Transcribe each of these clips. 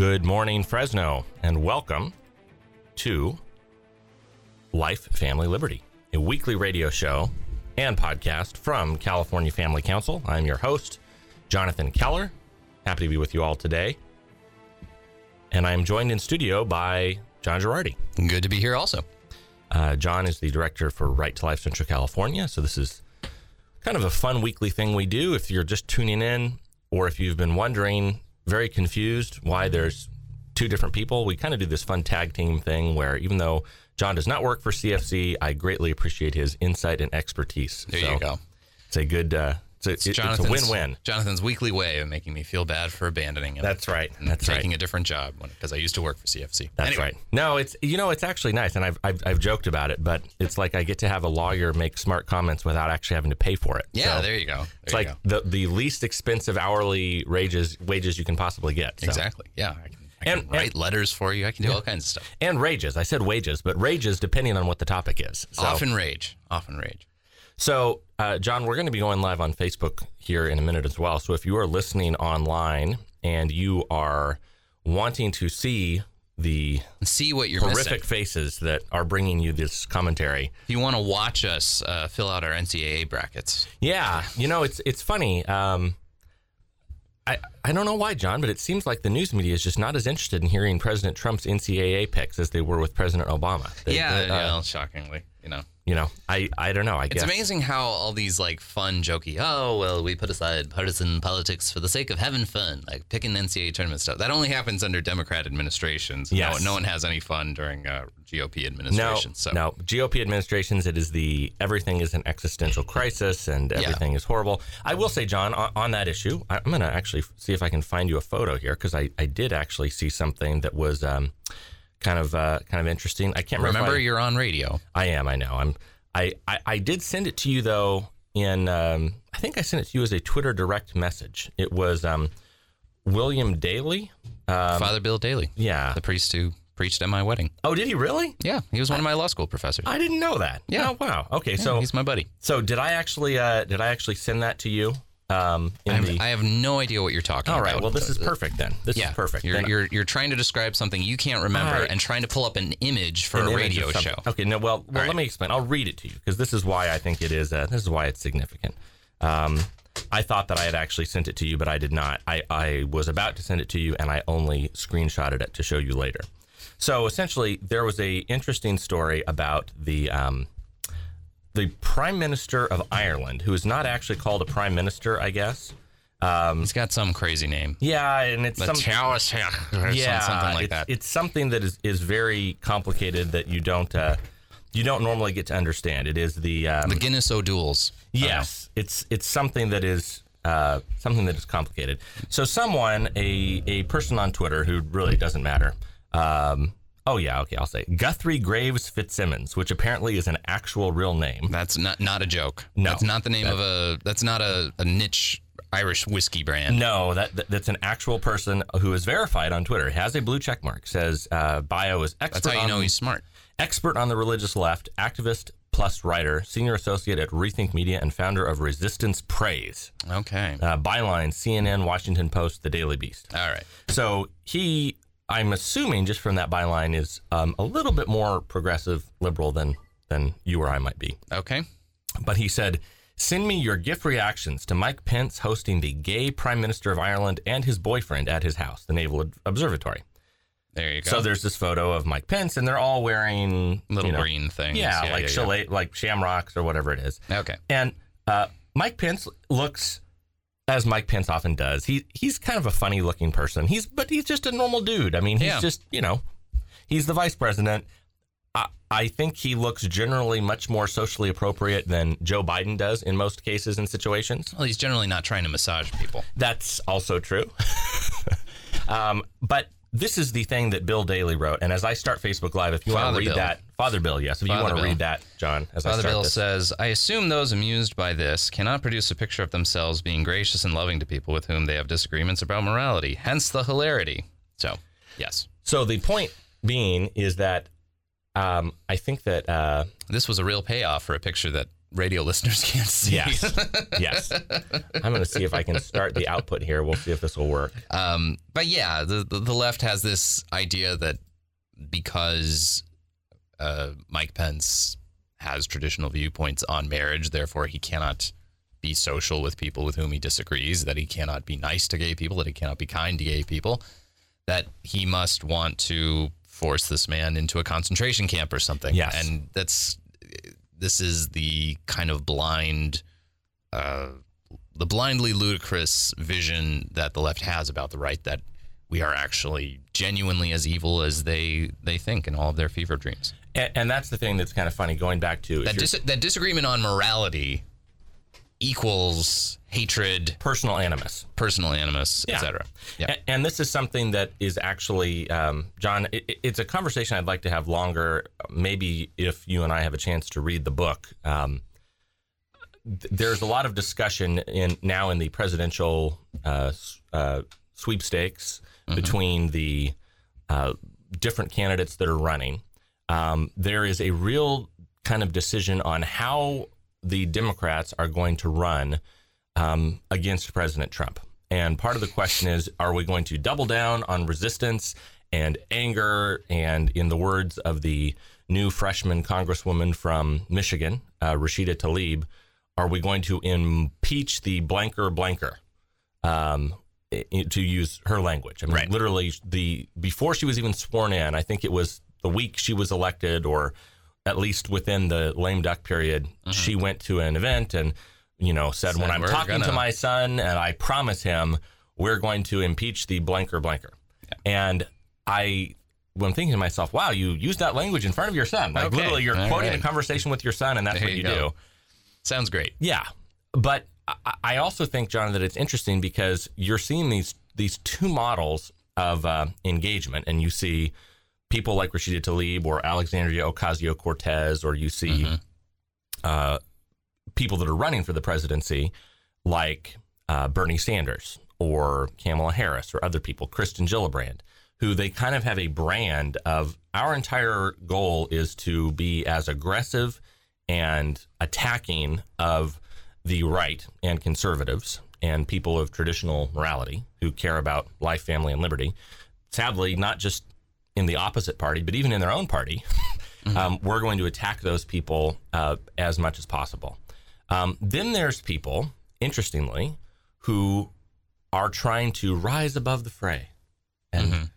Good morning, Fresno, and welcome to Life, Family, Liberty, a weekly radio show and podcast from California Family Council. I'm your host, Jonathan Keller. Happy to be with you all today. And I'm joined in studio by John Girardi. Good to be here also. Uh, John is the director for Right to Life Central California. So this is kind of a fun weekly thing we do. If you're just tuning in, or if you've been wondering, very confused why there's two different people, we kind of do this fun tag team thing where even though John does not work for CFC, I greatly appreciate his insight and expertise. There So you go. It's a good, uh, it's, a, it's, a Jonathan's- win-win. Jonathan's weekly way of making me feel bad for abandoning him. That's right. and That's taking right. a different job because I used to work for CFC. That's Anyway, right. No, it's you know it's actually nice, and I've, I've I've joked about it, but it's like I get to have a lawyer make smart comments without actually having to pay for it. Yeah, So there you go. There It's you like go. the the least expensive hourly wages wages you can possibly get. So. Exactly. Yeah. I can, I can And- write letters for you. I can do all kinds of stuff. And rages. I said wages, but rages depending on what the topic is. So, Often rage. Often rage. so uh, John, we're going to be going live on Facebook here in a minute as well. So if you are listening online and you are wanting to see the See what you're horrific missing. faces that are bringing you this commentary, If you want to watch us uh, fill out our NCAA brackets, Yeah, you know it's it's funny. Um, I I don't know why, John, but it seems like the news media is just not as interested in hearing President Trump's NCAA picks as they were with President Obama. They- yeah, they, uh, yeah, shockingly, you know. You know, I I don't know. I It's guess amazing how all these like fun, jokey, oh, well, we put aside partisan politics for the sake of having fun, like picking NCAA tournament stuff. That only happens under Democrat administrations. Yes. No, no one has any fun during uh, GOP No, administrations. so. no. GOP administrations, it is the everything is an existential crisis and everything is horrible. I will say, John, on, on that issue, I, I'm going to actually see if I can find you a photo here because I, I did actually see something that was um, kind of uh, kind of interesting. I can't remember. Remember, I- you're on radio. I am. I know. I'm. I, I, I did send it to you though. In um, I think I sent it to you as a Twitter direct message. It was um, William Dailey. Um, Father Bill Dailey, yeah. the priest who preached at my wedding. Oh, did he really? Yeah, he was one of my law school professors. I didn't know that. Yeah. Oh, wow. Okay. Yeah, So he's my buddy. so did I actually uh, did I actually send that to you? Um, in I have, the. I have no idea what you're talking all about. right. Well, this is perfect then. This yeah, is perfect. You're, you're you're trying to describe something you can't remember All right. and trying to pull up an image for an a image radio show. Okay, no, well, well, right. let me explain. I'll read it to you because this is why I think it is. Uh, this is why it's significant. Um, I thought that I had actually sent it to you, but I did not. I, I was about to send it to you, and I only screenshotted it to show you later. So essentially, there was a interesting story about the um, the Prime Minister of Ireland, who is not actually called a Prime Minister, I guess. He's got some crazy name. Yeah, and it's The some yeah, something like it's, that. It's something that is, is very complicated that you don't uh, you don't normally get to understand. It is the, um, the Guinness O'Douls. yes, it's it's something that is uh, something that is complicated. So someone a a person on Twitter who really doesn't matter. Um, oh yeah, okay, I'll say Guthrie Graves Fitzsimmons, which apparently is an actual real name. That's not not a joke. No. that's not the name of a. That's not a, a niche Irish whiskey brand. No, that, that that's an actual person who is verified on Twitter. Has a blue check mark. Says uh, bio is expert. That's how you on- know he's smart. expert on the religious left, activist plus writer, senior associate at Rethink Media, and founder of Resistance Praise. Okay. Uh, byline CNN, Washington Post, The Daily Beast. All right. So he, I'm assuming just from that byline, is um, a little bit more progressive liberal than than you or I might be. Okay. But he said, Send me your GIF reactions to Mike Pence hosting the gay Prime Minister of Ireland and his boyfriend at his house, the Naval Observatory. There you go. So there's this photo of Mike Pence, and they're all wearing little you know, green things. Yeah, yeah like yeah, chalet, like shamrocks or whatever it is. Okay. And uh, Mike Pence looks as Mike Pence often does. He he's kind of a funny looking person. He's but he's just a normal dude. I mean, he's Yeah. just you know, he's the vice president. I, I think he looks generally much more socially appropriate than Joe Biden does in most cases and situations. Well, he's generally not trying to massage people. That's also true. um, but this is the thing that Bill Dailey wrote. And as I start Facebook Live, if you want to read Bill. that, Father Bill, yes, if you Father want to Bill. read that, John, as I Father start Bill this. says, I assume those amused by this cannot produce a picture of themselves being gracious and loving to people with whom they have disagreements about morality, hence the hilarity. So, yes. So the point being is that um, I think that uh, This was a real payoff for a picture that radio listeners can't see. Yes. yes. I'm going to see if I can start the output here. We'll see if this will work. Um, but yeah, the, the the left has this idea that because uh, Mike Pence has traditional viewpoints on marriage, therefore he cannot be social with people with whom he disagrees, that he cannot be nice to gay people, that he cannot be kind to gay people, that he must want to force this man into a concentration camp or something. Yes. And that's this is the kind of blind uh, the blindly ludicrous vision that the left has about the right that we are actually genuinely as evil as they they think in all of their fever dreams. And, and that's the thing that's kind of funny. Going back to That dis- that disagreement on morality equals hatred, personal animus. personal animus, Yeah. etc. Yeah. A- And, this is something that is actually, um, John, it, it- it's a conversation I'd like to have longer. Maybe if you and I have a chance to read the book. Um, th- there's a lot of discussion in now in the presidential uh, uh, sweepstakes between the uh, different candidates that are running. Um, there is a real kind of decision on how the Democrats are going to run um, against President Trump. And part of the question is are we going to double down on resistance and anger? And in the words of the new freshman congresswoman from Michigan, uh, Rashida Tlaib, are we going to impeach the blanker blanker? Um, to use her language. I mean, Right. literally, the before she was even sworn in, I think it was the week she was elected, or at least within the lame duck period, she went to an event and you know said, Said, "When I'm talking to gonna-" my son, and I promise him we're going to impeach the blanker blanker," and I. When thinking to myself, wow, you use that language in front of your son. Like Okay. literally, you're All quoting right. a conversation with your son, and that's There what you you, do. Sounds great. Yeah, but I- I also think, John, that it's interesting because you're seeing these these two models of uh, engagement, and you see people like Rashida Tlaib or Alexandria Ocasio Cortez, or you see uh, people that are running for the presidency, like uh, Bernie Sanders or Kamala Harris or other people, Kirsten Gillibrand, who they kind of have a brand of our entire goal is to be as aggressive and attacking of the right and conservatives and people of traditional morality who care about life, family, and liberty. Sadly, not just in the opposite party, but even in their own party, um, we're going to attack those people uh, as much as possible. Um, then there's people, interestingly, who are trying to rise above the fray. And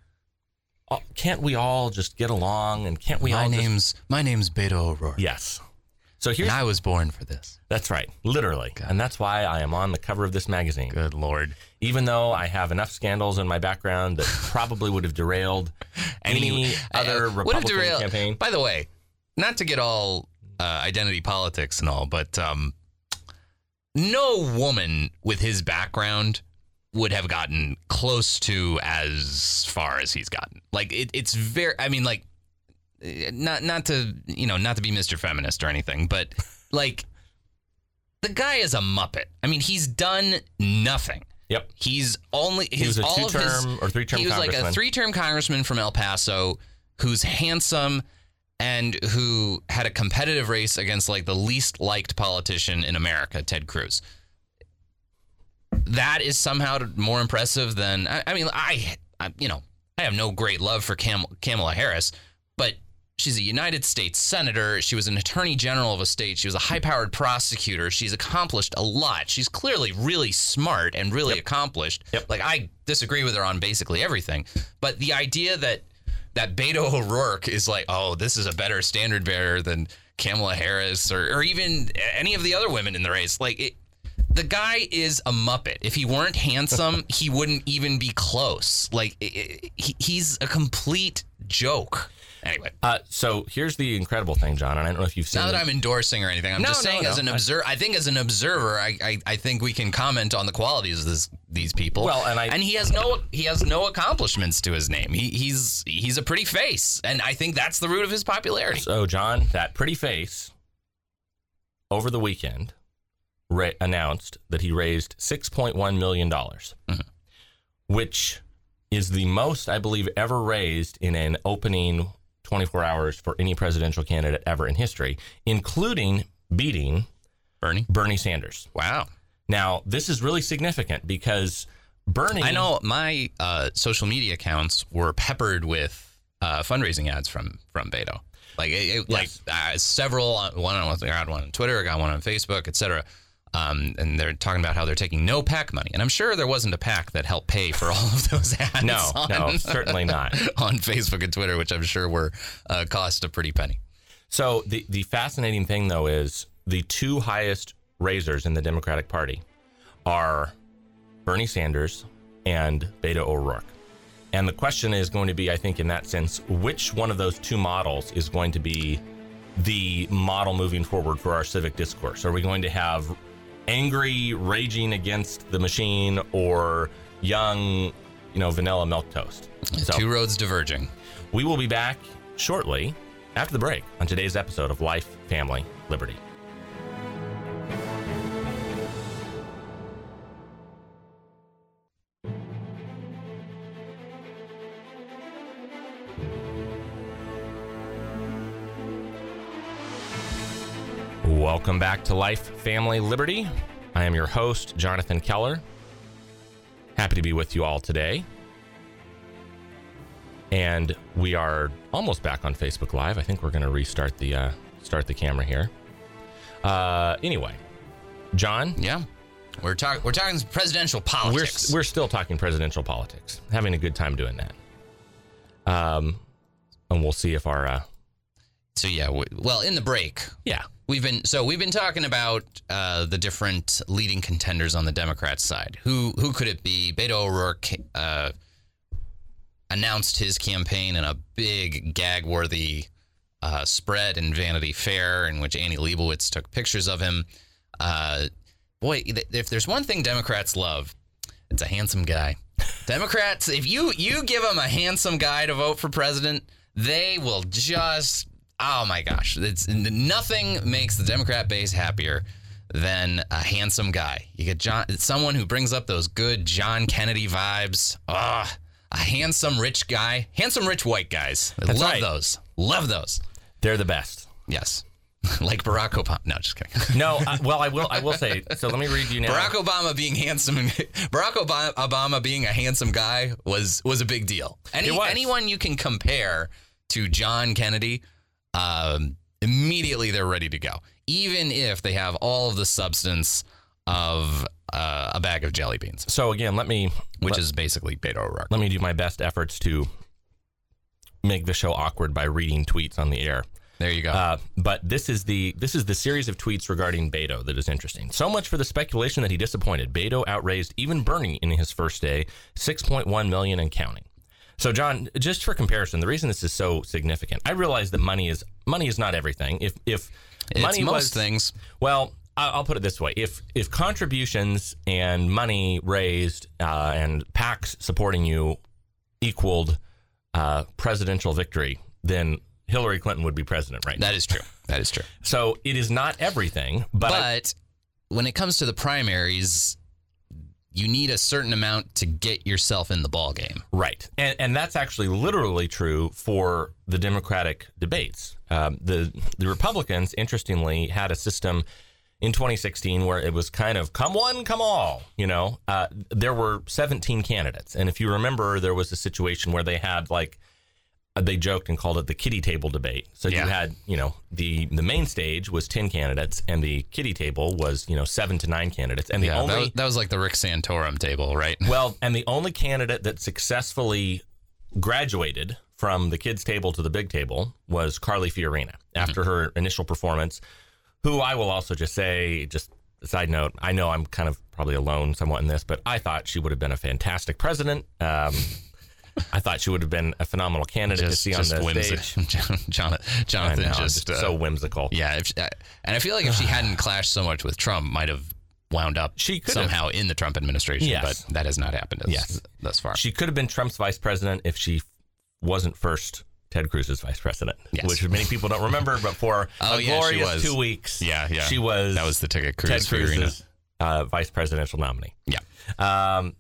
uh, can't we all just get along? And can't we My all just- name's my name's Beto O'Rourke. yes. So here's And I was born for this. that's right, literally, and that's why I am on the cover of this magazine. Good lord. Even though I have enough scandals in my background that probably would have derailed any other Uh, Republican derail- campaign. By the way, not to get all uh, identity politics and all, but um, no woman with his background would have gotten close to as far as he's gotten. Like it, it's very. I mean, like not not to you know not to be Mr. Feminist or anything, but like the guy is a muppet. I mean, he's done nothing. Yep. He's only his He was a all of his two-term or three-term He was like a congressman. three-term congressman from El Paso who's handsome and who had a competitive race against like the least liked politician in America, Ted Cruz. That is somehow more impressive than I, I mean I, I you know I have no great love for Cam, Kamala Harris, but she's a United States senator. She was an attorney general of a state. She was a high-powered prosecutor. She's accomplished a lot. She's clearly really smart and really accomplished. Yep. Like I disagree with her on basically everything, but the idea that that Beto O'Rourke is like, oh, this is a better standard bearer than Kamala Harris or, or even any of the other women in the race. Like, it, the guy is a muppet. If he weren't handsome, he wouldn't even be close. Like, i i he, he's a complete joke. Anyway, Uh, so here's the incredible thing, John, and I don't know if you've seen. not that I'm endorsing or anything. I'm No, just no, saying, no. as an observer, I think as an observer, I, I, I think we can comment on the qualities of this, these people. Well, and I- and he has no he has no accomplishments to his name. He, he's he's a pretty face, and I think that's the root of his popularity. So, John, that pretty face over the weekend ra- announced that he raised $6.1 million, which is the most, I believe, ever raised in an opening 24 hours for any presidential candidate ever in history, including beating Bernie. Bernie Sanders. Wow. Now, this is really significant because Bernie. I know my uh, social media accounts were peppered with uh, fundraising ads from from Beto. Like it, it- like uh, several one on I got one on Twitter, I got one on Facebook, etc. Um, and they're talking about how they're taking no PAC money, and I'm sure there wasn't a PAC that helped pay for all of those ads. No, on, no, certainly not. on Facebook and Twitter, which I'm sure were uh, cost a pretty penny. So the the fascinating thing though is the two highest raisers in the Democratic Party are Bernie Sanders and Beto O'Rourke. And the question is going to be, I think, in that sense, which one of those two models is going to be the model moving forward for our civic discourse? Are we going to have angry raging against the machine or young, you know, vanilla milquetoast? So Two roads diverging. we will be back shortly after the break on today's episode of Life, Family, Liberty. Welcome back to Life, Family, Liberty. I am your host, Jonathan Keller. Happy to be with you all today. And we are almost back on Facebook Live. I think we're going to restart the uh, start the camera here. Uh, anyway, John, Yeah, we're talking we're talking presidential we're politics. we're still talking presidential politics. Having a good time doing that. Um, and we'll see if our uh, so yeah, we, well, in the break, yeah We've been so we've been talking about uh, the different leading contenders on the Democrats side. Who who could it be? Beto O'Rourke uh, announced his campaign in a big gag-worthy uh, spread in Vanity Fair, in which Annie Leibovitz took pictures of him. Uh, boy, if there's one thing Democrats love, it's a handsome guy. Democrats, if you you give them a handsome guy to vote for president, they will just oh my gosh, it's nothing makes the Democrat base happier than a handsome guy. You get John, someone who brings up those good John Kennedy vibes. Ah, a handsome rich guy, handsome rich white guys. That's love right. those. Love those. they're the best. Yes. like Barack Obama. No, just kidding. No, I, well, I will I will say. So let me read you now. Barack Obama being handsome, Barack Obama, Obama being a handsome guy was was a big deal. Any. Anyone you can compare to John Kennedy, um, immediately they're ready to go, even if they have all of the substance of uh, a bag of jelly beans, so again, let me which let, is basically Beto O'Rourke. let me do my best efforts to make the show awkward by reading tweets on the air. There you go. Uh, but this is the this is the series of tweets regarding Beto that is interesting. So much for the speculation that he disappointed. Beto outraised even Bernie in his first day, 6.1 million and counting. So John, just for comparison, the reason this is so significant, I realize that money is money is not everything. If if it's money most was things. well, I- I'll put it this way: if if contributions and money raised uh, and PACs supporting you equaled uh, presidential victory, then Hillary Clinton would be president right now. That is true. That is true. So it is not everything, but, I- But when it comes to the primaries, you need a certain amount to get yourself in the ball game. right, and and that's actually literally true for the Democratic debates. Um, the the Republicans, interestingly, had a system in 2016 where it was kind of come one, come all. You know, uh, there were 17 candidates, and if you remember, there was a situation where they had like they joked and called it the kiddie table debate. So Yeah. you had, you know, the the main stage was 10 candidates and the kiddie table was, you know, 7 to 9 candidates. And the Yeah, only that, was, that was like the Rick Santorum table, right? well, and the only candidate that successfully graduated from the kids table to the big table was Carly Fiorina after her initial performance, who I will also just say just a side note, I know I'm kind of probably alone somewhat in this, but I thought she would have been a fantastic president. Um, I thought she would have been a phenomenal candidate to Just, see on the whimsy. stage. I Jonathan know, just, uh, so whimsical. yeah, if, and I feel like if she hadn't clashed so much with Trump, might have wound up She could have. somehow in the Trump administration. Yes. but that has not happened. As, Yes. thus far. She could have been Trump's vice president if she wasn't first Ted Cruz's vice president, Yes. which many people don't remember. But for Oh, a yeah, glorious two weeks, Yeah, yeah. she was that was the ticket. Cruz Ted. Cruz's uh, vice presidential nominee. Yeah. Um,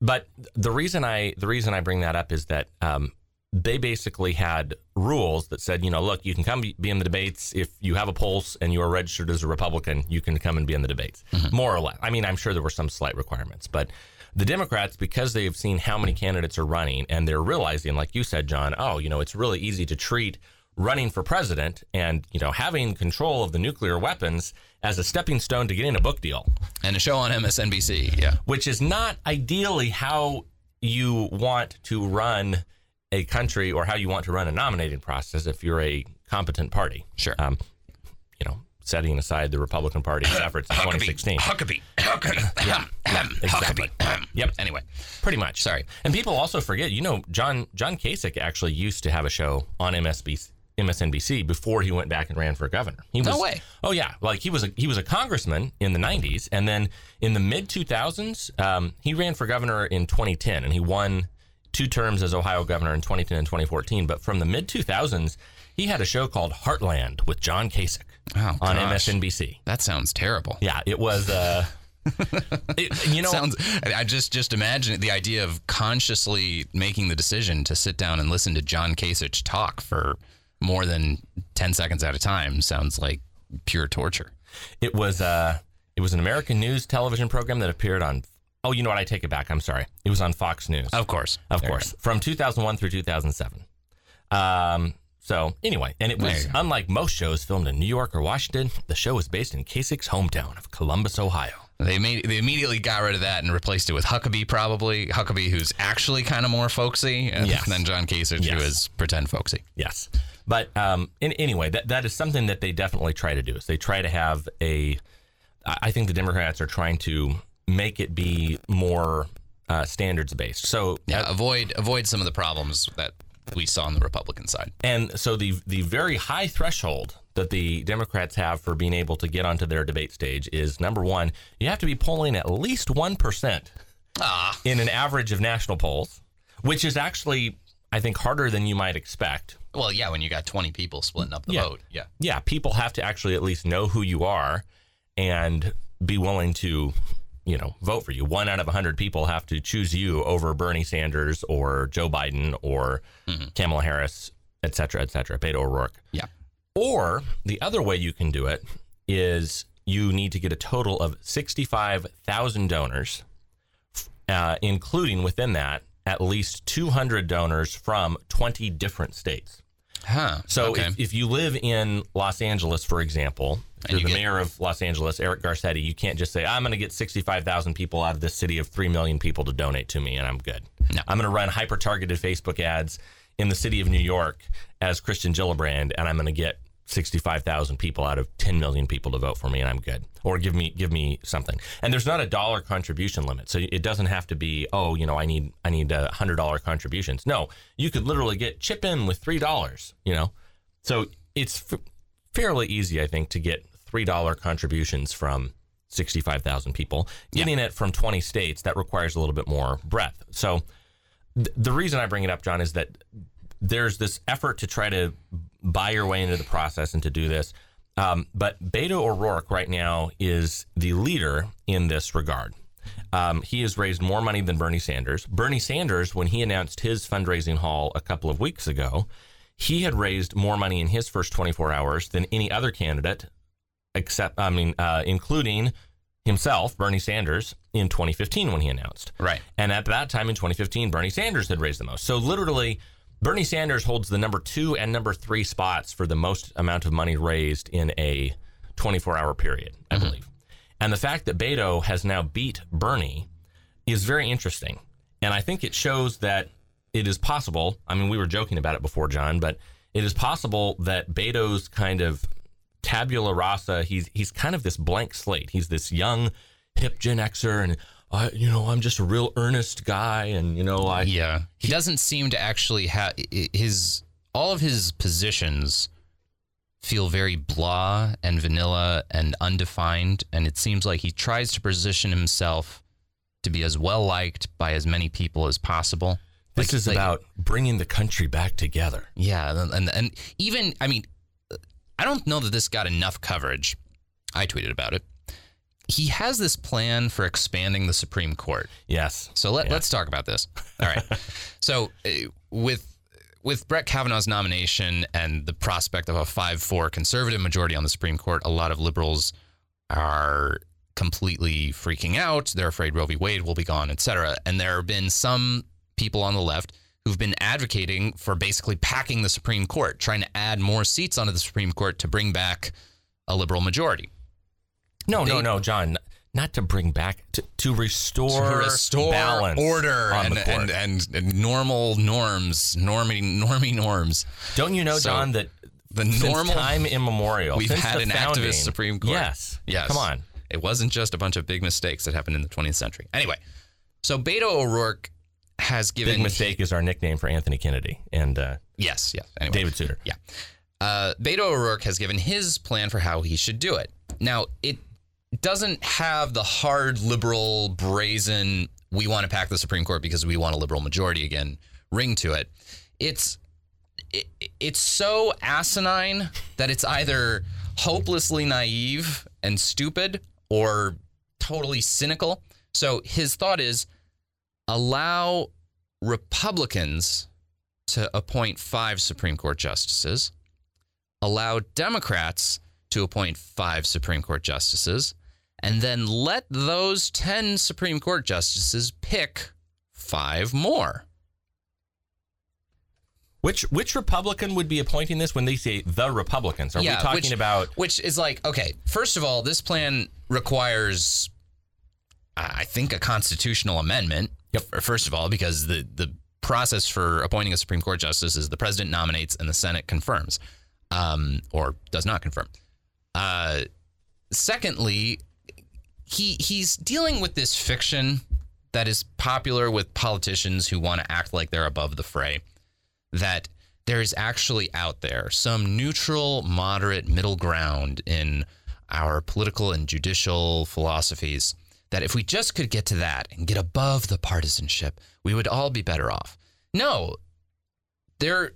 but the reason I the reason I bring that up is that um, they basically had rules that said, you know, look, you can come be in the debates if you have a pulse and you are registered as a Republican, you can come and be in the debates, mm-hmm. more or less. I mean, I'm sure there were some slight requirements, but the Democrats, because they've seen how many candidates are running and they're realizing, like you said, John, oh, you know, it's really easy to treat running for president and, you know, having control of the nuclear weapons as a stepping stone to getting a book deal. And a show on MSNBC, yeah. Which is not ideally how you want to run a country or how you want to run a nominating process if you're a competent party. Sure. Um, you know, setting aside the Republican Party's efforts in 2016. Huckabee. Huckabee. yeah. yeah exactly. yep. Anyway, pretty much. Sorry. And people also forget, you know, John John Kasich actually used to have a show on MSNBC. MSNBC before he went back and ran for governor. He was, no way. Oh yeah, like he was a he was a congressman in the '90s, and then in the mid 2000s, um, he ran for governor in 2010, and he won two terms as Ohio governor in 2010 and 2014. But from the mid 2000s, he had a show called Heartland with John Kasich oh, on MSNBC. That sounds terrible. Yeah, it was. Uh, it, you know, sounds. I just just imagine the idea of consciously making the decision to sit down and listen to John Kasich talk for more than 10 seconds at a time sounds like pure torture. It was uh it was an American news television program that appeared on Oh, you know what? I take it back. I'm sorry. It was on Fox News. Of course. Of there course. From 2001 through 2007. Um, so, anyway, and it was unlike most shows filmed in New York or Washington, the show was based in Kasich's hometown of Columbus, Ohio. They made they immediately got rid of that and replaced it with Huckabee, probably Huckabee, who's actually kind of more folksy, and yes. then John Kasich, yes. who is pretend folksy. Yes, but um, in, anyway, that that is something that they definitely try to do. Is they try to have a. I think the Democrats are trying to make it be more uh, standards based. So yeah, uh, avoid avoid some of the problems that we saw on the Republican side. And so the the very high threshold that the Democrats have for being able to get onto their debate stage is number one, you have to be polling at least one percent ah. in an average of national polls, which is actually I think harder than you might expect. Well, yeah, when you got 20 people splitting up the yeah. vote. Yeah. Yeah, people have to actually at least know who you are and be willing to you know, vote for you. One out of a 100 people have to choose you over Bernie Sanders or Joe Biden or mm-hmm. Kamala Harris, et cetera, et cetera, Beto O'Rourke. Yeah. Or the other way you can do it is you need to get a total of 65,000 donors, uh, including within that at least 200 donors from 20 different states. Huh. So okay. if, if you live in Los Angeles, for example, you're you the get, mayor of Los Angeles, Eric Garcetti, you can't just say, I'm going to get 65,000 people out of this city of 3 million people to donate to me and I'm good. No. I'm going to run hyper targeted Facebook ads in the city of New York as Kirsten Gillibrand and I'm going to get 65,000 people out of 10 million people to vote for me and I'm good. Or give me give me something. And there's not a dollar contribution limit. So it doesn't have to be, oh, you know, I need I need uh, a $100 contributions. No, you could literally get chip in with $3, you know. So it's f- fairly easy I think to get $3 contributions from 65,000 people. Getting yeah. it from 20 states that requires a little bit more breadth. So th- the reason I bring it up John is that there's this effort to try to buy your way into the process and to do this. Um, but Beto O'Rourke right now is the leader in this regard. Um, he has raised more money than Bernie Sanders. Bernie Sanders, when he announced his fundraising haul a couple of weeks ago, he had raised more money in his first 24 hours than any other candidate, except, I mean, uh, including himself, Bernie Sanders, in 2015 when he announced. Right. And at that time in 2015, Bernie Sanders had raised the most. So literally, Bernie Sanders holds the number two and number three spots for the most amount of money raised in a 24 hour period, I mm-hmm. believe. And the fact that Beto has now beat Bernie is very interesting. And I think it shows that it is possible. I mean, we were joking about it before, John, but it is possible that Beto's kind of tabula rasa, he's, he's kind of this blank slate. He's this young, hip Gen Xer, and I, you know, I'm just a real earnest guy, and you know, I yeah. He doesn't seem to actually have his all of his positions feel very blah and vanilla and undefined, and it seems like he tries to position himself to be as well liked by as many people as possible. This like, is like, about bringing the country back together. Yeah, and, and and even I mean, I don't know that this got enough coverage. I tweeted about it he has this plan for expanding the Supreme Court. Yes. So let, yeah. let's talk about this. All right. so uh, with with Brett Kavanaugh's nomination and the prospect of a 5 4 conservative majority on the Supreme Court, a lot of liberals are completely freaking out. They're afraid Roe v. Wade will be gone, et cetera. And there have been some people on the left who've been advocating for basically packing the Supreme Court, trying to add more seats onto the Supreme Court to bring back a liberal majority. No, no, They- no, John. Not to bring back to, to restore to restore balance order and, and, and and normal norms, normie normie norms. Don't you know, So, John, that the normal- time immemorial, We've had an founding- activist Supreme Court. Yes, Yes. Come on. It wasn't just a bunch of big mistakes that happened in the 20th century. Anyway, so Beto O'Rourke has given Big mistake is our nickname for Anthony Kennedy and uh, Yes, yes. Anyway, David Souter. Yeah. Uh, Beto O'Rourke has given his plan for how he should do it. Now, it doesn't have the hard liberal, brazen, we want to pack the Supreme Court because we want a liberal majority again ring to it. It's it, it's so asinine that it's either hopelessly naive and stupid or totally cynical. So his thought is allow Republicans to appoint five Supreme Court justices, allow Democrats to appoint five Supreme Court justices, and then let those 10 Supreme Court justices pick five more. Which which Republican would be appointing this when they say the Republicans? Are we talking which, about which is like okay. First of all, this plan requires, I I think, a constitutional amendment. Yep. First of all, because the the process for appointing a Supreme Court justice is the president nominates and the Senate confirms, um, or does not confirm. Uh, secondly, he he's dealing with this fiction that is popular with politicians who want to act like they're above the fray that there is actually out there some neutral, moderate middle ground in our political and judicial philosophies. That if we just could get to that and get above the partisanship, we would all be better off. No, their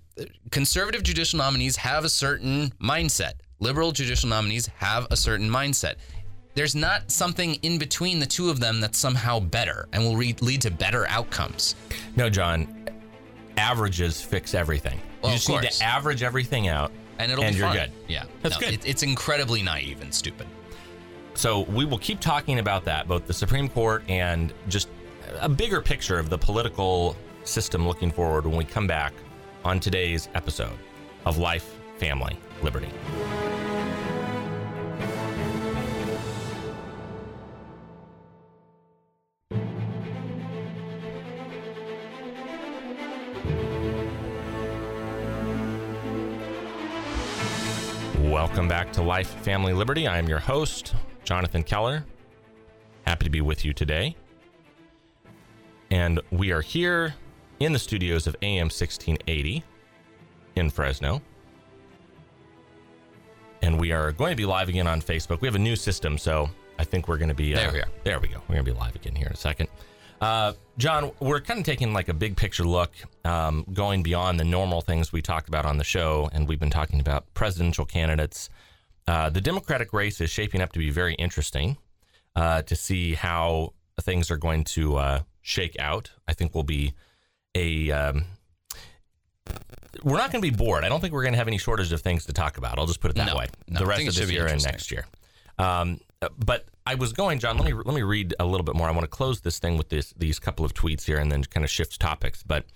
conservative judicial nominees have a certain mindset. Liberal judicial nominees have a certain mindset. There's not something in between the two of them that's somehow better and will re- lead to better outcomes. no, John? Averages fix everything. Well, you just need to average everything out, and it'll and be you're fun. good. Yeah, That's No, good. It, it's incredibly naive and stupid. So we will keep talking about that, both the Supreme Court and just a bigger picture of the political system looking forward when we come back on today's episode of Life, Family, Liberty. Welcome back to Life, Family, Liberty. I am your host, Jonathan Keller. Happy to be with you today. And we are here in the studios of AM 1680 in Fresno. And we are going to be live again on Facebook. We have a new system, so I think we're going to be. Uh, There we are. There we go. We're going to be live again here in a second. Uh, John, we're kind of taking like a big picture look, um, going beyond the normal things we talked about on the show, and we've been talking about presidential candidates. Uh, the Democratic race is shaping up to be very interesting uh, to see how things are going to uh, shake out. I think we'll be a. Um, we're not going to be bored. I don't think we're going to have any shortage of things to talk about. I'll just put it that No, way. no, the rest of this year and next year. Um, but I was going, John. Let me let me read a little bit more. I want to close this thing with this these couple of tweets here, and then kind of shift topics. But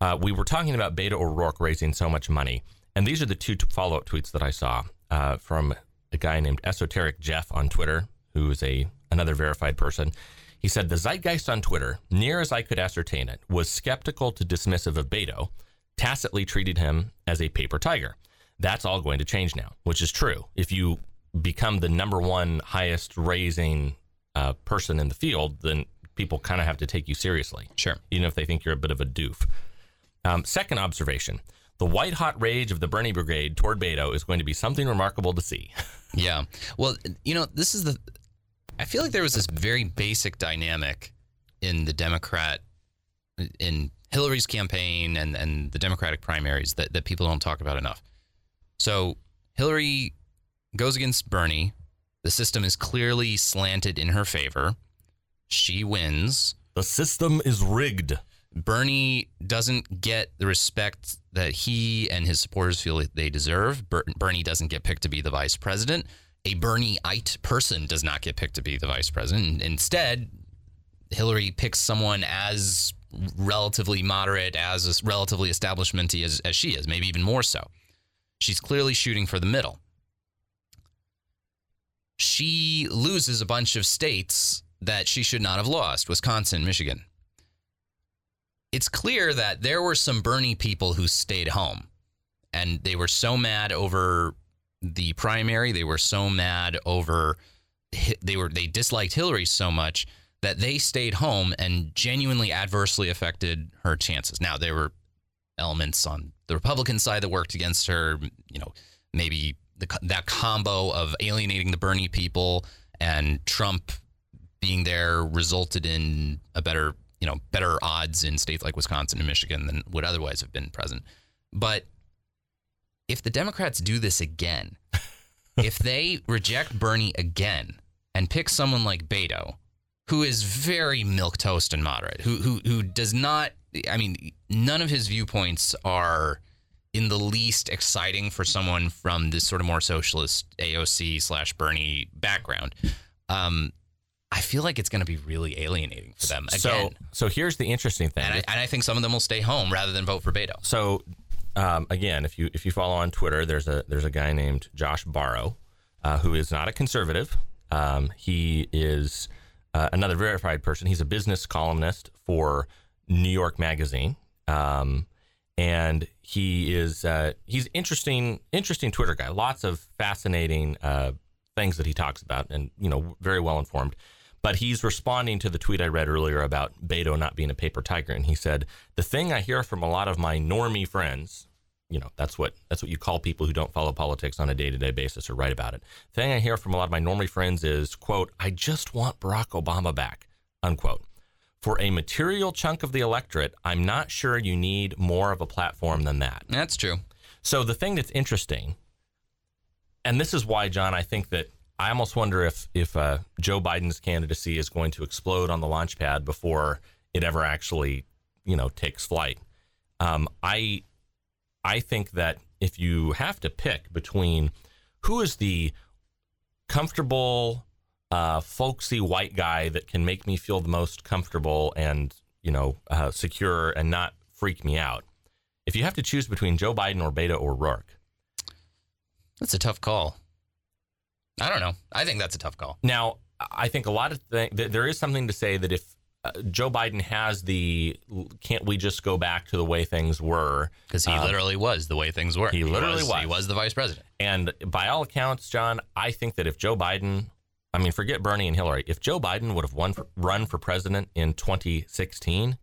uh, we were talking about Beto O'Rourke raising so much money, and these are the two follow up tweets that I saw uh, from a guy named Esoteric Jeff on Twitter, who is a another verified person. He said the zeitgeist on Twitter, near as I could ascertain it, was skeptical to dismissive of Beto, tacitly treated him as a paper tiger. That's all going to change now, which is true. If you become the number one highest raising uh, person in the field, then people kind of have to take you seriously Sure. even if they think you're a bit of a doof. Um, second observation the white hot rage of the Bernie Brigade toward Beto is going to be something remarkable to see. Yeah. Well, you know, this is the. I feel like there was this very basic dynamic in the Democrat, in Hillary's campaign and, and the Democratic primaries that, that people don't talk about enough. So Hillary goes against Bernie. The system is clearly slanted in her favor. She wins. The system is rigged. Bernie doesn't get the respect that he and his supporters feel they deserve. Ber- Bernie doesn't get picked to be the vice president. A Bernieite person does not get picked to be the vice president. Instead, Hillary picks someone as relatively moderate, as relatively establishmenty as, as she is, maybe even more so. She's clearly shooting for the middle. She loses a bunch of states that she should not have lost Wisconsin, Michigan. It's clear that there were some Bernie people who stayed home and they were so mad over the primary. They were so mad over they were they disliked Hillary so much that they stayed home and genuinely adversely affected her chances. Now there were elements on the Republican side that worked against her. You know, maybe the, that combo of alienating the Bernie people and Trump being there resulted in a better, you know, better odds in states like Wisconsin and Michigan than would otherwise have been present. But if the Democrats do this again, if they reject Bernie again and pick someone like Beto, who is very milquetoast and moderate, who who who does not I mean, none of his viewpoints are in the least exciting for someone from this sort of more socialist AOC slash Bernie background. Um, I feel like it's going to be really alienating for them. Again. So, so here's the interesting thing, and I, and I think some of them will stay home rather than vote for Beto. So, um, again, if you if you follow on Twitter, there's a there's a guy named Josh Barro, uh, who is not a conservative. Um, he is uh, another verified person. He's a business columnist for New York Magazine, um, and he is uh, he's interesting interesting Twitter guy. Lots of fascinating uh, things that he talks about, and you know, very well informed. But he's responding to the tweet I read earlier about Beto not being a paper tiger, and he said the thing I hear from a lot of my normie friends, you know, that's what that's what you call people who don't follow politics on a day to day basis or write about it. The thing I hear from a lot of my normie friends is, "quote I just want Barack Obama back," unquote for a material chunk of the electorate, I'm not sure you need more of a platform than that. That's true. So the thing that's interesting, and this is why, John, I think that I almost wonder if if uh, Joe Biden's candidacy is going to explode on the launch pad before it ever actually, you know, takes flight. Um, I I think that if you have to pick between who is the comfortable uh, folksy white guy that can make me feel the most comfortable and you know uh, secure and not freak me out. If you have to choose between Joe Biden or Beto O'Rourke, that's a tough call. I don't know. I think that's a tough call. Now, I think a lot of th- there is something to say that if uh, Joe Biden has the can't we just go back to the way things were? Because he uh, literally was the way things were. He, he literally was, was. He was the vice president. And by all accounts, John, I think that if Joe Biden I mean, forget Bernie and Hillary. If Joe Biden would have won for, run for president in 2016,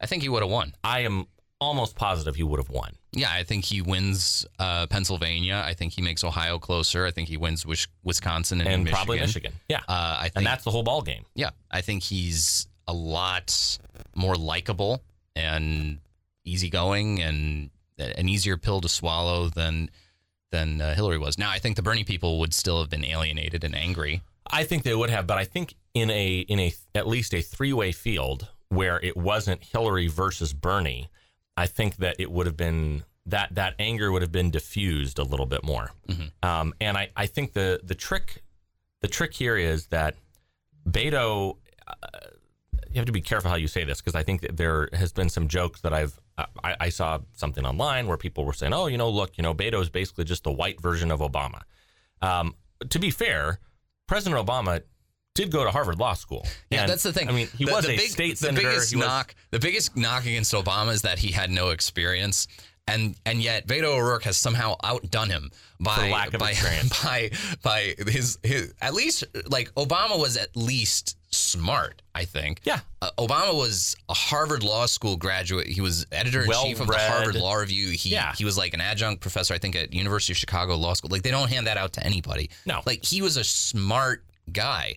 I think he would have won. I am almost positive he would have won. Yeah, I think he wins uh, Pennsylvania. I think he makes Ohio closer. I think he wins Wisconsin and, and Michigan. probably Michigan. Yeah, uh, I think, and that's the whole ball game. Yeah, I think he's a lot more likable and easygoing and an easier pill to swallow than than uh, Hillary was. Now, I think the Bernie people would still have been alienated and angry. I think they would have, but I think in a in a at least a three way field where it wasn't Hillary versus Bernie, I think that it would have been that that anger would have been diffused a little bit more. Mm-hmm. Um, and I, I think the the trick the trick here is that Beto. Uh, you have to be careful how you say this because I think that there has been some jokes that I've I, I, saw something online where people were saying, "Oh, you know, look, you know, Beto is basically just the white version of Obama." Um, to be fair, President Obama did go to Harvard Law School. Yeah, and, that's the thing. I mean, he the, was the a big, state the senator. Biggest was, knock, the biggest knock against Obama is that he had no experience. And and yet Beto O'Rourke has somehow outdone him by lack of by, experience. by by his his at least like Obama was at least smart. I think. Yeah. Uh, Obama was a Harvard Law School graduate. He was editor in chief of the Harvard Law Review. He yeah. he was like an adjunct professor, I think, at University of Chicago Law School. Like they don't hand that out to anybody. No. Like he was a smart guy.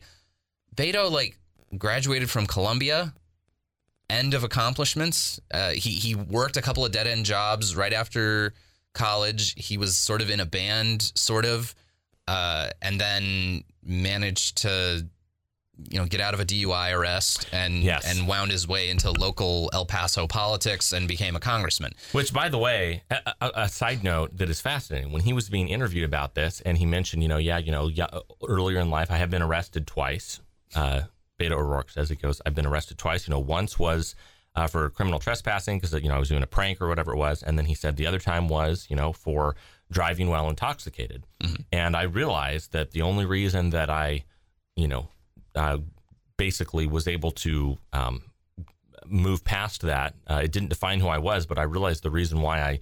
Beto like graduated from Columbia. End of accomplishments. Uh, he he worked a couple of dead end jobs right after college. He was sort of in a band, sort of, uh, and then managed to you know, get out of a DUI arrest and Yes. and wound his way into local El Paso politics and became a congressman. Which, by the way, a, a, a side note that is fascinating. When he was being interviewed about this, and he mentioned, you know, yeah, you know, yeah, earlier in life, I have been arrested twice. Uh, Beto O'Rourke says he goes, I've been arrested twice. You know, once was uh, for criminal trespassing because you know I was doing a prank or whatever it was, and then he said the other time was, you know, for driving while intoxicated. And I realized that the only reason that I, you know, uh, basically was able to um, move past that. Uh, it didn't define who I was, but I realized the reason why I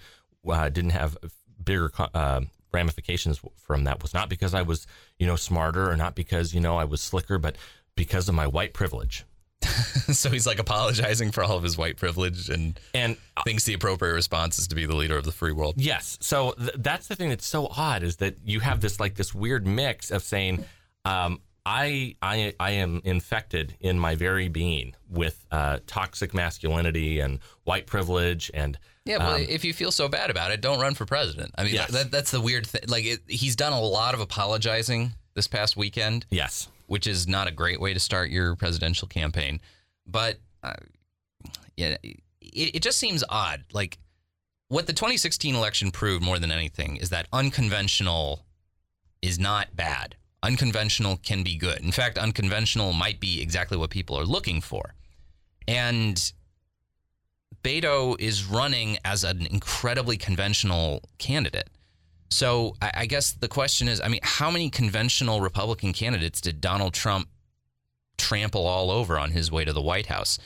uh, didn't have bigger uh, ramifications from that was not because I was, you know, smarter or not because, you know, I was slicker, but because of my white privilege. so he's like apologizing for all of his white privilege and And thinks the appropriate response is to be the leader of the free world. Yes. So th- that's the thing that's so odd is that you have this like this weird mix of saying, um, I I I am infected in my very being with uh, toxic masculinity and white privilege and Yeah, well, if you feel so bad about it, don't run for president. I mean, Yes. that, that's the weird thing. Like, it, he's done a lot of apologizing this past weekend, yes, which is not a great way to start your presidential campaign. But uh, yeah, it, it just seems odd. Like, what the 2016 election proved more than anything is that unconventional is not bad. Unconventional can be good. In fact, unconventional might be exactly what people are looking for. And Beto is running as an incredibly conventional candidate. So I, guess the question is, I mean, how many conventional Republican candidates did Donald Trump trample all over on his way to the White House?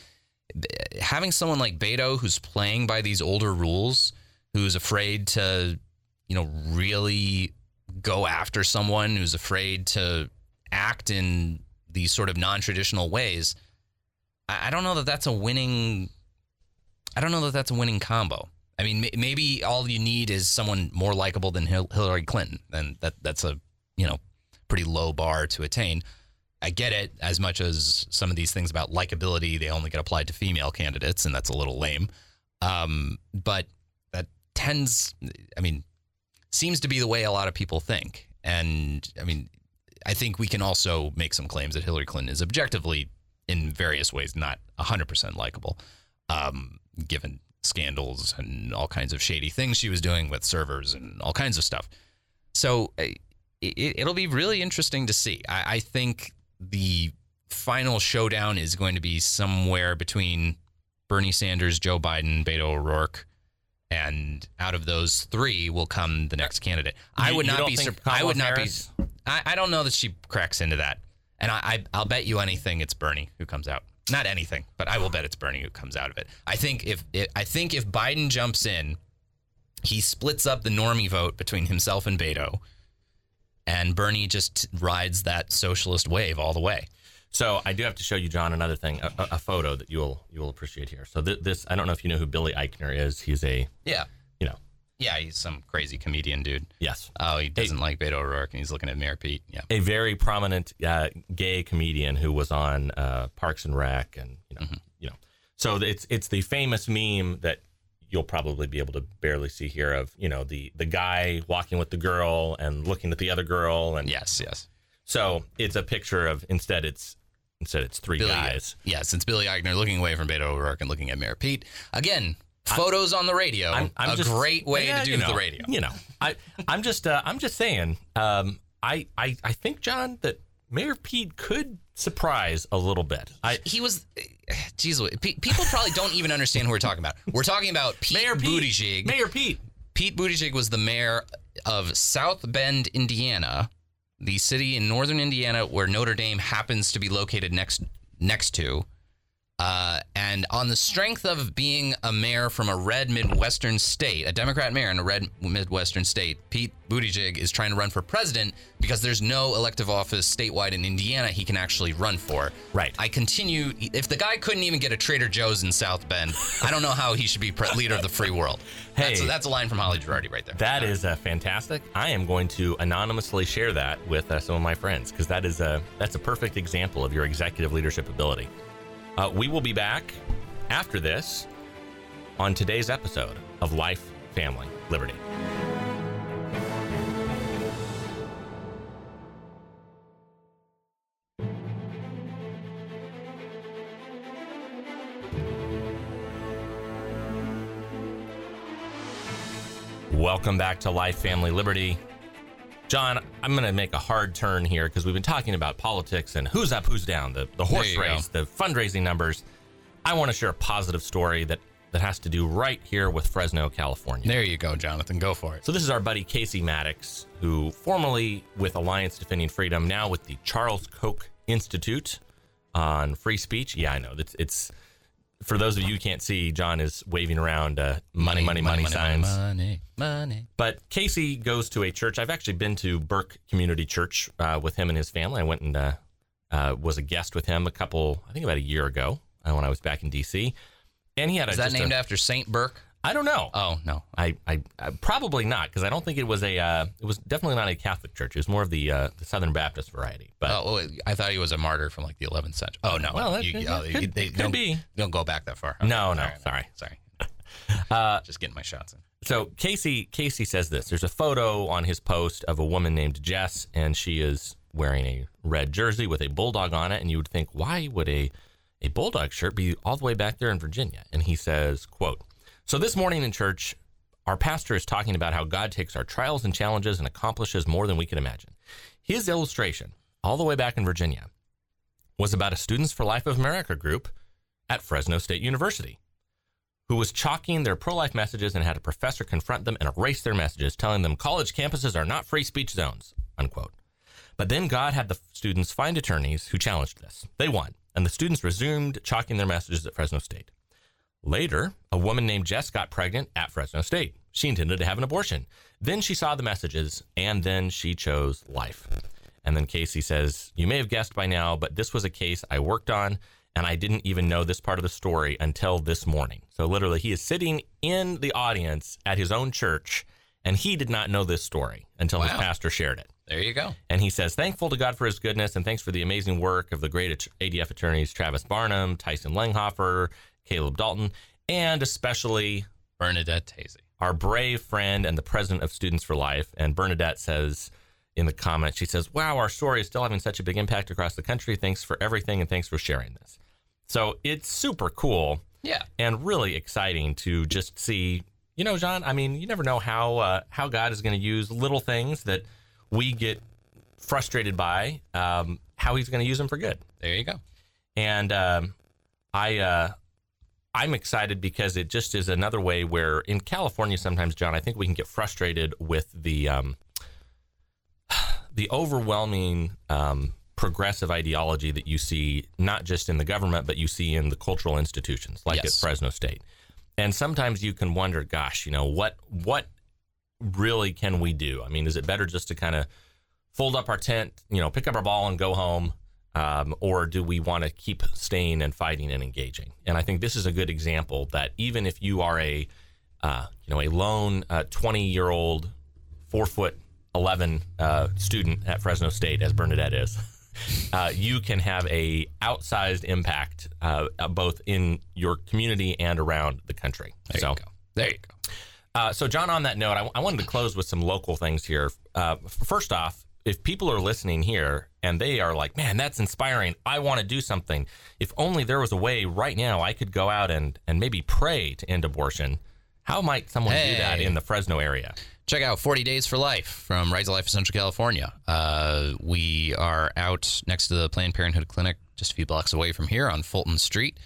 Having someone like Beto who's playing by these older rules, who's afraid to, you know, really go after someone, who's afraid to act in these sort of non-traditional ways, I, don't know that that's a winning. I don't know that that's a winning combo. I mean, maybe all you need is someone more likable than Hillary Clinton, and that that's a you know pretty low bar to attain. I get it as much as some of these things about likability they only get applied to female candidates, and that's a little lame. Um, but that tends, I mean, seems to be the way a lot of people think. And I mean, I think we can also make some claims that Hillary Clinton is objectively, in various ways, not 100% likable, um, given scandals and all kinds of shady things she was doing with servers and all kinds of stuff. So it, it'll be really interesting to see. I, I think the final showdown is going to be somewhere between Bernie Sanders, Joe Biden, Beto O'Rourke, and out of those three will come the next candidate. I would not be. think Sur- I would not Harris? be. I, I don't know that she cracks into that, and I, I I'll bet you anything it's Bernie who comes out. Not anything, but I will bet it's Bernie who comes out of it. I think if it, I think if Biden jumps in, he splits up the normie vote between himself and Beto, and Bernie just rides that socialist wave all the way. So I do have to show you, John, another thing, a, a- a photo that you'll you'll appreciate here. So th- this, I don't know if you know who Billy Eichner is. He's a, Yeah, you know, yeah, he's some crazy comedian dude. yes, Oh, he doesn't like Beto O'Rourke, and he's looking at Mayor Pete. Yeah. a very prominent uh, gay comedian who was on uh, Parks and Rec, and you know, you know. So it's it's the famous meme that you'll probably be able to barely see here of you know the the guy walking with the girl and looking at the other girl, and Yes, yes. so it's a picture of instead it's instead it's three Billy, guys. Yes, it's Billy Eichner looking away from Beto O'Rourke and looking at Mayor Pete. Again, photos on the radio. a just- great way yeah, to do you know, the radio. You know, I I'm just uh, I'm just saying. Um, I I I think John that Mayor Pete could surprise a little bit. I He was, geez, people probably don't even understand who we're talking about. We're talking about Pete Mayor Pete, Buttigieg. Mayor Pete. Pete Buttigieg was the mayor of South Bend, Indiana, the city in northern Indiana where Notre Dame happens to be located next next to. Uh, and on the strength of being a mayor from a red Midwestern state, a Democrat mayor in a red Midwestern state, Pete Buttigieg is trying to run for president because there's no elective office statewide in Indiana he can actually run for. Right. I continue. If the guy couldn't even get a Trader Joe's in South Bend, I don't know how he should be pre- leader of the free world. That's, Hey. that's a line from Holly Girardi right there. That is uh, fantastic. I am going to anonymously share that with uh, some of my friends because that is a that's a perfect example of your executive leadership ability. Uh, we will be back after this on today's episode of Life, Family, Liberty. Welcome back to Life, Family, Liberty. John, I'm going to make a hard turn here because we've been talking about politics and who's up, who's down, the, the horse race, the fundraising numbers. I want to share a positive story that, that has to do right here with Fresno, California. There you go, Jonathan. Go for it. So this is our buddy Casey Mattox, who formerly with Alliance Defending Freedom, now with the Charles Koch Institute on free speech. Yeah, I know. It's, it's for those of you who can't see, John is waving around uh, money, money, money, signs. Money, money. But Casey goes to a church. I've actually been to Burke Community Church uh, with him and his family. I went and uh, uh, was a guest with him a couple, I think about a year ago uh, when I was back in D.C. And he had a, Is that named a, after Saint Burke? I don't know. Oh no. I, I, I probably not because I don't think it was a. Uh, it was definitely not a Catholic church. It was more of the uh, the Southern Baptist variety. But Oh, oh, I thought he was a martyr from like the 11th century. Oh no. Well, that- You- that oh, could- they could don't, be. Don't go back that far. No, no, right, sorry. Sorry. Uh, Just getting my shots in. so Casey Casey says this. There's a photo on his post of a woman named Jess, and she is wearing a red jersey with a bulldog on it. And you would think, why would a a bulldog shirt be all the way back there in Virginia? And he says, "quote So this morning in church, our pastor is talking about how God takes our trials and challenges and accomplishes more than we can imagine. His illustration, all the way back in Virginia, was about a Students for Life of America group at Fresno State University who was chalking their pro life messages and had a professor confront them and erase their messages, telling them college campuses are not free speech zones, unquote. But then God had the students find attorneys who challenged this. They won, and the students resumed chalking their messages at Fresno State. Later, a woman named Jess got pregnant at Fresno State. She intended to have an abortion. Then she saw the messages, and then she chose life. And then Casey says, You may have guessed by now, but this was a case I worked on, and I didn't even know this part of the story until this morning. So literally, he is sitting in the audience at his own church, and he did not know this story until his pastor shared it. There you go. And he says, thankful to God for his goodness and thanks for the amazing work of the great ADF attorneys Travis Barham, Tyson Langhofer, Caleb Dalton, and especially Bernadette Tasy. our brave friend and the president of Students for Life. And Bernadette says in the comments, she says, Wow, our story is still having such a big impact across the country. Thanks for everything and thanks for sharing this. So it's super cool Yeah. and really exciting to just see. You know, John. I mean, you never know how uh, how God is going to use little things that we get frustrated by. Um, how He's going to use them for good. There you go. And um, I uh, I'm excited because it just is another way where in California sometimes, John, I think we can get frustrated with the um, the overwhelming um, progressive ideology that you see not just in the government but you see in the cultural institutions like at Fresno State. And sometimes you can wonder, gosh, you know what what really can we do? I mean, is it better just to kind of fold up our tent, you know, pick up our ball and go home? Um, or do we want to keep staying and fighting and engaging? And I think this is a good example that even if you are a, uh, you know, a lone twenty year old, four foot eleven uh, student at Fresno State, as Bernadette is, uh, you can have a outsized impact uh, both in your community and around the country. There so. you go. There you go. Uh, so, John, on that note, I, I wanted to close with some local things here. Uh, first off, if people are listening here and they are like, man, that's inspiring, I want to do something. If only there was a way right now I could go out and, and maybe pray to end abortion. How might someone do that in the Fresno area? Check out 40 Days for Life from Right to Life of Central California. Uh, we are out next to the Planned Parenthood Clinic, just a few blocks away from here on Fulton Street.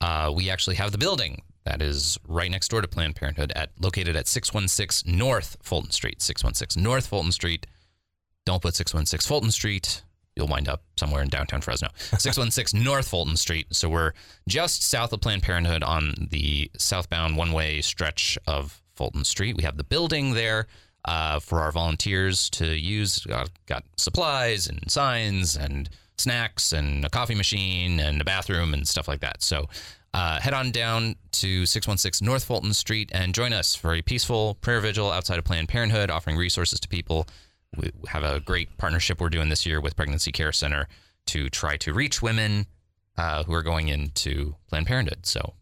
Uh, we actually have the building that is right next door to Planned Parenthood, at located at 616 North Fulton Street. 616 North Fulton Street. Don't put 616 Fulton Street. You'll wind up somewhere in downtown Fresno. 616 North Fulton Street. So we're just south of Planned Parenthood on the southbound one way stretch of Fulton Street. We have the building there uh, for our volunteers to use. Got, got supplies and signs and snacks and a coffee machine and a bathroom and stuff like that. So uh, head on down to 616 North Fulton Street and join us for a peaceful prayer vigil outside of Planned Parenthood, offering resources to people. We have a great partnership we're doing this year with Pregnancy Care Center to try to reach women uh, who are going into Planned Parenthood. So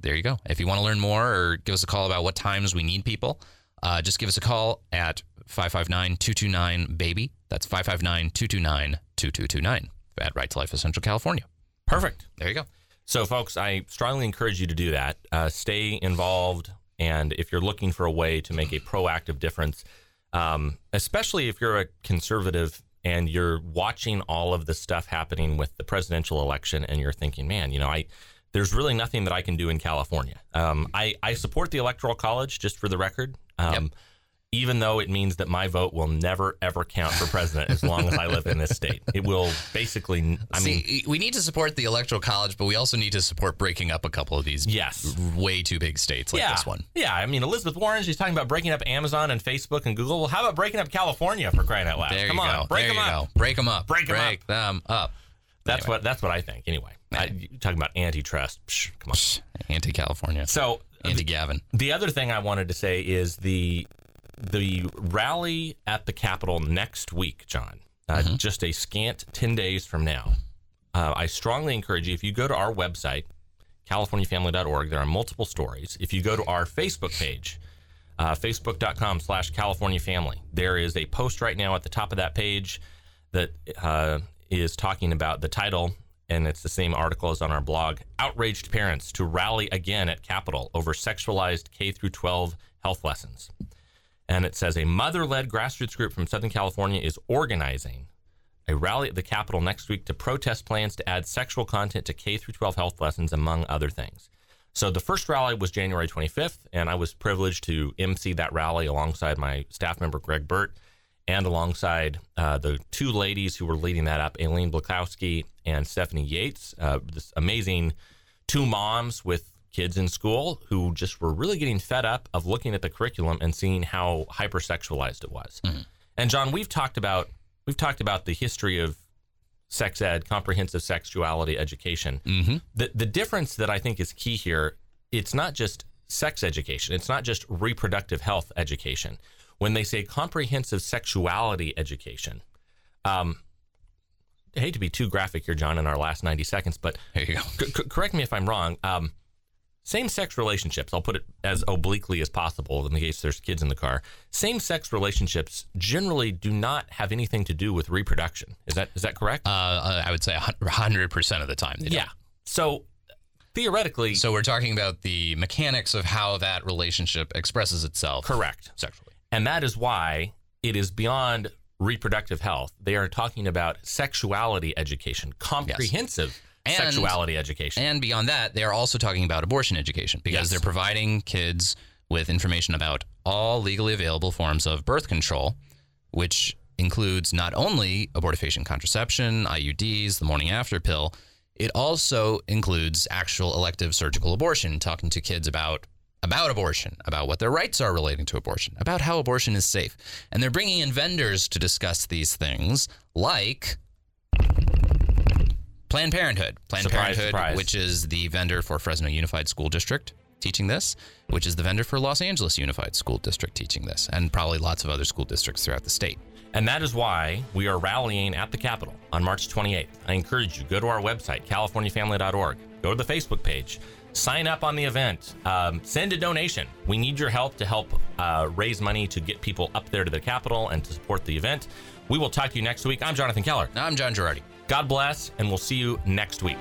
there you go. If you want to learn more or give us a call about what times we need people, uh, just give us a call at 559 229 BABY. That's 559 229 2229 at Right to Life of Central California. Perfect. There you go. So, folks, I strongly encourage you to do that. Uh, stay involved. And if you're looking for a way to make a proactive difference, um, especially if you're a conservative and you're watching all of the stuff happening with the presidential election and you're thinking, man, you know, I there's really nothing that I can do in California. Um, I, I support the Electoral College, just for the record. Um, Yep. Even though it means that my vote will never ever count for president as long as I live in this state, it will basically. I mean, we need to support the electoral college, but we also need to support breaking up a couple of these yes, way too big states like yeah, this one. yeah. I mean, Elizabeth Warren, she's talking about breaking up Amazon and Facebook and Google. Well, how about breaking up California for crying out loud? There Come you on, go. break there them up. go. Break them up. Break break them up. That's what that's what I think. Anyway, I, talking about antitrust? Psh, come on. Anti-California. So Anti-Gavin. The other thing I wanted to say is the the rally at the Capitol next week, John. Uh, Just a scant ten days from now. Uh, I strongly encourage you if you go to our website, CaliforniaFamily.org. There are multiple stories. If you go to our Facebook page, uh, facebook.com slash California Family. There is a post right now at the top of that page that uh, is talking about the title, and it's the same article as on our blog. Outraged parents to rally again at Capitol over sexualized K through 12 health lessons. And it says a mother-led grassroots group from Southern California is organizing a rally at the Capitol next week to protest plans to add sexual content to K through 12 health lessons, among other things. So the first rally was January 25th, and I was privileged to MC that rally alongside my staff member Greg Burt and alongside uh, the two ladies who were leading that up, Aileen Blakowski and Stephanie Yates, uh, this amazing two moms with kids in school who just were really getting fed up of looking at the curriculum and seeing how hypersexualized it was. And John, we've talked about we've talked about the history of sex ed, comprehensive sexuality education. Mm-hmm. The the difference that I think is key here, it's not just sex education, it's not just reproductive health education. When they say comprehensive sexuality education, um, I hate to be too graphic here, John, in our last 90 seconds, but There you go. c- c- correct me if I'm wrong. Um, same sex relationships, I'll put it as obliquely as possible in the case there's kids in the car. Same sex relationships generally do not have anything to do with reproduction. Is that is that correct? Uh, uh, I would say 100% of the time. they don't. yeah. So theoretically, So we're talking about the mechanics of how that relationship expresses itself correct. sexually. And that is why it is beyond reproductive health. They are talking about sexuality education, comprehensive And- sexuality education. And beyond that, they are also talking about abortion education because Yes. they're providing kids with information about all legally available forms of birth control, which includes not only abortifacient contraception, IUDs, the morning after pill, it also includes actual elective surgical abortion, talking to kids about about abortion, about what their rights are relating to abortion, about how abortion is safe. And they're bringing in vendors to discuss these things like Planned Parenthood. Planned Surprise, Parenthood, surprise. which is the vendor for Fresno Unified School District teaching this, which is the vendor for Los Angeles Unified School District teaching this, and probably lots of other school districts throughout the state. And that is why we are rallying at the Capitol on March 28th. I encourage you, go to our website, californiafamily.org, go to the Facebook page, sign up on the event, um, send a donation. We need your help to help uh, raise money to get people up there to the Capitol and to support the event. We will talk to you next week. I'm Jonathan Keller. I'm John Girardi. God bless, and we'll see you next week.